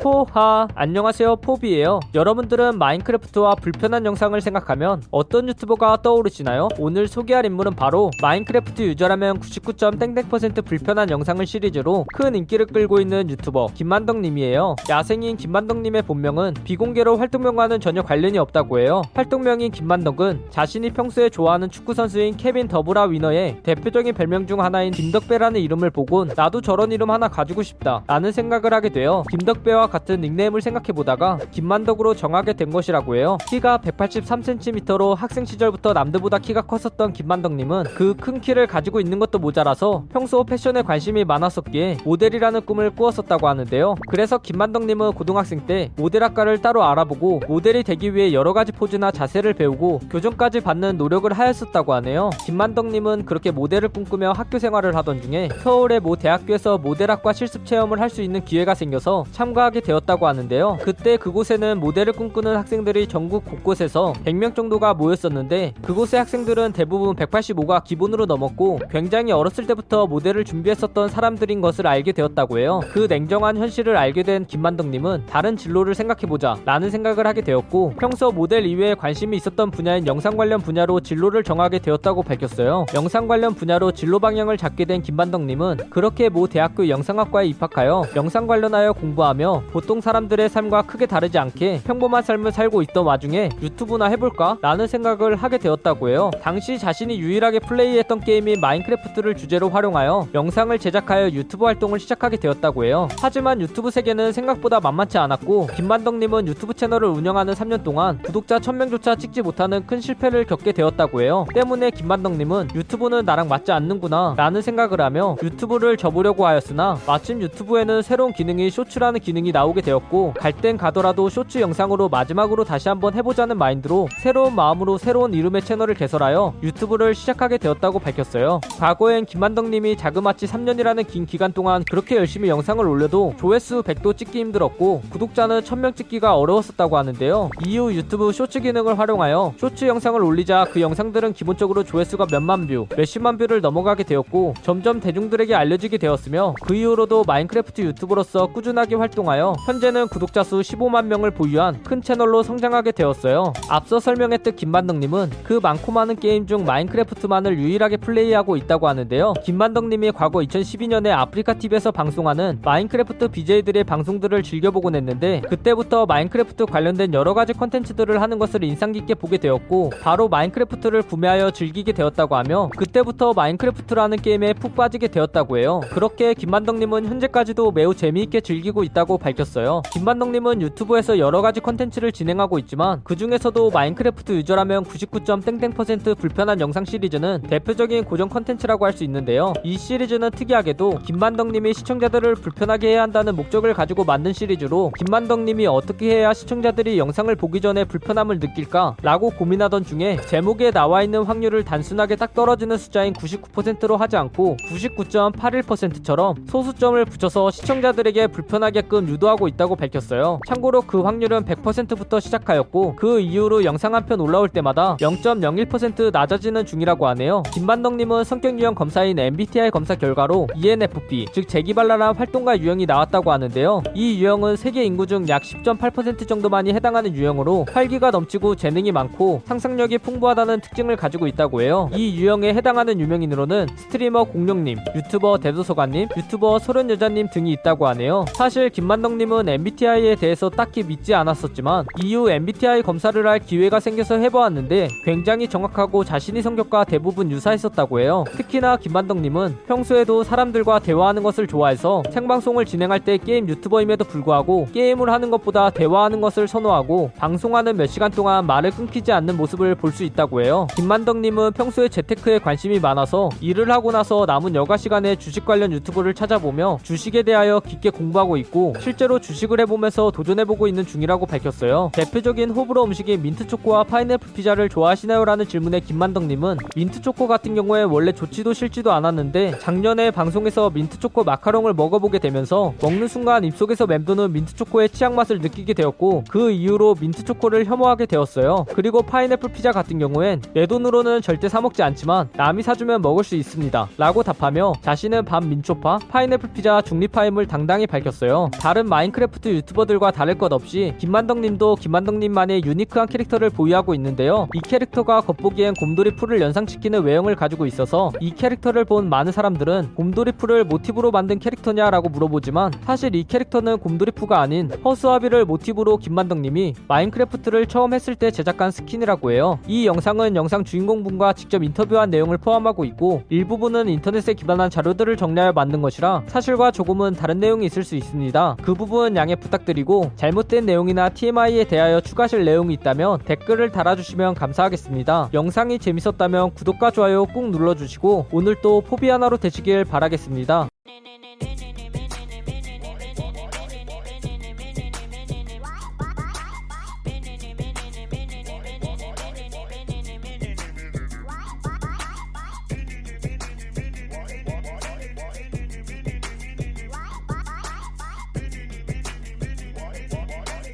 포하. 안녕하세요 포비예요. 여러분들은 마인크래프트와 불편한 영상을 생각하면 어떤 유튜버가 떠오르시나요? 오늘 소개할 인물은 바로 마인크래프트 유저라면 99.땡땡% 불편한 영상을 시리즈로 큰 인기를 끌고 있는 유튜버 김만덕님이에요. 야생인 김만덕님의 본명은 비공개로 활동명과는 전혀 관련이 없다고 해요. 활동명인 김만덕은 자신이 평소에 좋아하는 축구선수인 케빈 더 브라위너의 대표적인 별명 중 하나인 김덕배라는 이름을 보곤 나도 저런 이름 하나 가지고 싶다 라는 생각을 하게 되어 김덕배와 같은 닉네임을 생각해보다가 김만덕으로 정하게 된 것이라고 해요. 키가 183cm로 학생 시절부터 남들보다 키가 컸었던 김만덕님은 그 큰 키를 가지고 있는 것도 모자라서 평소 패션에 관심이 많았었기에 모델이라는 꿈을 꾸었었다고 하는데요. 그래서 김만덕님은 고등학생 때 모델학과를 따로 알아보고 모델이 되기 위해 여러 가지 포즈나 자세를 배우고 교정까지 받는 노력을 하였었다고 하네요. 김만덕님은 그렇게 모델을 꿈꾸며 학교 생활을 하던 중에 서울의 모 대학교에서 모델학과 실습 체험을 할 수 있는 기회가 생겨서 참가하게 하게 되었다고 하는데요. 그때 그곳에는 모델을 꿈꾸는 학생들이 전국 곳곳에서 100명 정도가 모였었는데 그곳의 학생들은 대부분 185가 기본으로 넘었고 굉장히 어렸을 때부터 모델을 준비했었던 사람들인 것을 알게 되었다고 해요. 그 냉정한 현실을 알게 된 김만덕님은 다른 진로를 생각해보자 라는 생각을 하게 되었고 평소 모델 이외에 관심이 있었던 분야인 영상 관련 분야로 진로를 정하게 되었다고 밝혔어요. 영상 관련 분야로 진로 방향을 잡게 된 김만덕님은 그렇게 모 대학교 영상학과에 입학하여 영상 관련하여 공부하며 보통 사람들의 삶과 크게 다르지 않게 평범한 삶을 살고 있던 와중에 유튜브나 해볼까? 라는 생각을 하게 되었다고 해요. 당시 자신이 유일하게 플레이했던 게임인 마인크래프트를 주제로 활용하여 영상을 제작하여 유튜브 활동을 시작하게 되었다고 해요. 하지만 유튜브 세계는 생각보다 만만치 않았고 김만덕님은 유튜브 채널을 운영하는 3년 동안 구독자 1000명조차 찍지 못하는 큰 실패를 겪게 되었다고 해요. 때문에 김만덕님은 유튜브는 나랑 맞지 않는구나 라는 생각을 하며 유튜브를 접으려고 하였으나 마침 유튜브에는 새로운 기능이 쇼츠라는 기능이 나 나오게 되었고 갈 땐 가더라도 쇼츠 영상으로 마지막으로 다시 한번 해보자는 마인드로 새로운 마음으로 새로운 이름의 채널을 개설하여 유튜브를 시작하게 되었다고 밝혔어요. 과거엔 김만덕님이 자그마치 3년이라는 긴 기간 동안 그렇게 열심히 영상을 올려도 조회수 100도 찍기 힘들었고 구독자는 1000명 찍기가 어려웠었다고 하는데요. 이후 유튜브 쇼츠 기능을 활용하여 쇼츠 영상을 올리자 그 영상들은 기본적으로 조회수가 몇만 뷰, 몇십만 뷰를 넘어가게 되었고 점점 대중들에게 알려지게 되었으며 그 이후로도 마인크래프트 유튜버로서 꾸준하게 활동하여 현재는 구독자 수 15만 명을 보유한 큰 채널로 성장하게 되었어요. 앞서 설명했듯 김만덕님은 그 많고 많은 게임 중 마인크래프트만을 유일하게 플레이하고 있다고 하는데요. 김만덕님이 과거 2012년에 아프리카 TV에서 방송하는 마인크래프트 BJ들의 방송들을 즐겨보곤 했는데 그때부터 마인크래프트 관련된 여러 가지 컨텐츠들을 하는 것을 인상 깊게 보게 되었고 바로 마인크래프트를 구매하여 즐기게 되었다고 하며 그때부터 마인크래프트라는 게임에 푹 빠지게 되었다고 해요. 그렇게 김만덕님은 현재까지도 매우 재미있게 즐기고 있다고 밝혔습니다. 밝혔어요. 김만덕님은 유튜브에서 여러 가지 컨텐츠를 진행하고 있지만 그 중에서도 마인크래프트 유저라면 99.땡땡% 불편한 영상 시리즈는 대표적인 고정 컨텐츠라고 할 수 있는데요. 이 시리즈는 특이하게도 김만덕님이 시청자들을 불편하게 해야 한다는 목적을 가지고 만든 시리즈로 김만덕님이 어떻게 해야 시청자들이 영상을 보기 전에 불편함을 느낄까? 라고 고민하던 중에 제목에 나와 있는 확률을 단순하게 딱 떨어지는 숫자인 99%로 하지 않고 99.81%처럼 소수점을 붙여서 시청자들에게 불편하게끔 유도 유도하고 있다고 밝혔어요. 참고로 그 확률은 100%부터 시작하였고 그 이후로 영상 한 편 올라올 때마다 0.01% 낮아지는 중이라고 하네요. 김반덕님은 성격 유형 검사인 MBTI 검사 결과로 ENFP 즉 재기발랄한 활동가 유형이 나왔다고 하는데요. 이 유형은 세계 인구 중 약 10.8% 정도만이 해당하는 유형으로 활기가 넘치고 재능이 많고 상상력이 풍부하다는 특징을 가지고 있다고 해요. 이 유형에 해당하는 유명인으로는 스트리머 공룡님, 유튜버 대도서관님, 유튜버 소련여자님 등이 있다고 하네요. 사실 김만덕 감독님은 MBTI에 대해서 딱히 믿지 않았었지만 이후 MBTI 검사를 할 기회가 생겨서 해보았는데 굉장히 정확하고 자신의 성격과 대부분 유사했었다고 해요. 특히나 김반덕님은 평소에도 사람들과 대화하는 것을 좋아해서 생방송을 진행할 때 게임 유튜버임에도 불구하고 게임을 하는 것보다 대화하는 것을 선호하고 방송하는 몇 시간 동안 말을 끊기지 않는 모습을 볼 수 있다고 해요. 김만덕님은 평소에 재테크에 관심이 많아서 일을 하고 나서 남은 여가 시간에 주식 관련 유튜브를 찾아보며 주식에 대하여 깊게 공부하고 있고 실제 로 주식을 해보면서 도전해보고 있는 중이라고 밝혔어요. 대표적인 호불호 음식인 민트초코와 파인애플 피자를 좋아하시나요? 라는 질문에 김만덕님은 민트초코 같은 경우에 원래 좋지도 싫지도 않았는데 작년에 방송에서 민트초코 마카롱을 먹어보게 되면서 먹는 순간 입속에서 맴도는 민트초코의 치약 맛을 느끼게 되었고 그 이후로 민트초코를 혐오하게 되었어요. 그리고 파인애플 피자 같은 경우엔 내 돈으로는 절대 사먹지 않지만 남이 사주면 먹을 수 있습니다. 라고 답하며 자신은 반 민초파, 파인애플 피자 중립파임을 당당히 밝혔어요. 다른 마인크래프트 유튜버들과 다를 것 없이 김만덕님도 김만덕님만의 유니크한 캐릭터를 보유하고 있는데요. 이 캐릭터가 겉보기엔 곰돌이 푸를 연상시키는 외형을 가지고 있어서 이 캐릭터를 본 많은 사람들은 곰돌이 푸를 모티브로 만든 캐릭터냐라고 물어보지만 사실 이 캐릭터는 곰돌이 푸가 아닌 허수아비를 모티브로 김만덕님이 마인크래프트를 처음 했을 때 제작한 스킨이라고 해요. 이 영상은 영상 주인공분과 직접 인터뷰한 내용을 포함하고 있고 일부분은 인터넷에 기반한 자료들을 정리하여 만든 것이라 사실과 조금은 다른 내용이 있을 수 있습니다. 그 부분 양해 부탁드리고 잘못된 내용이나 TMI에 대하여 추가하실 내용이 있다면 댓글을 달아주시면 감사하겠습니다. 영상이 재밌었다면 구독과 좋아요 꾹 눌러주시고 오늘 또 포비 하나로 되시길 바라겠습니다.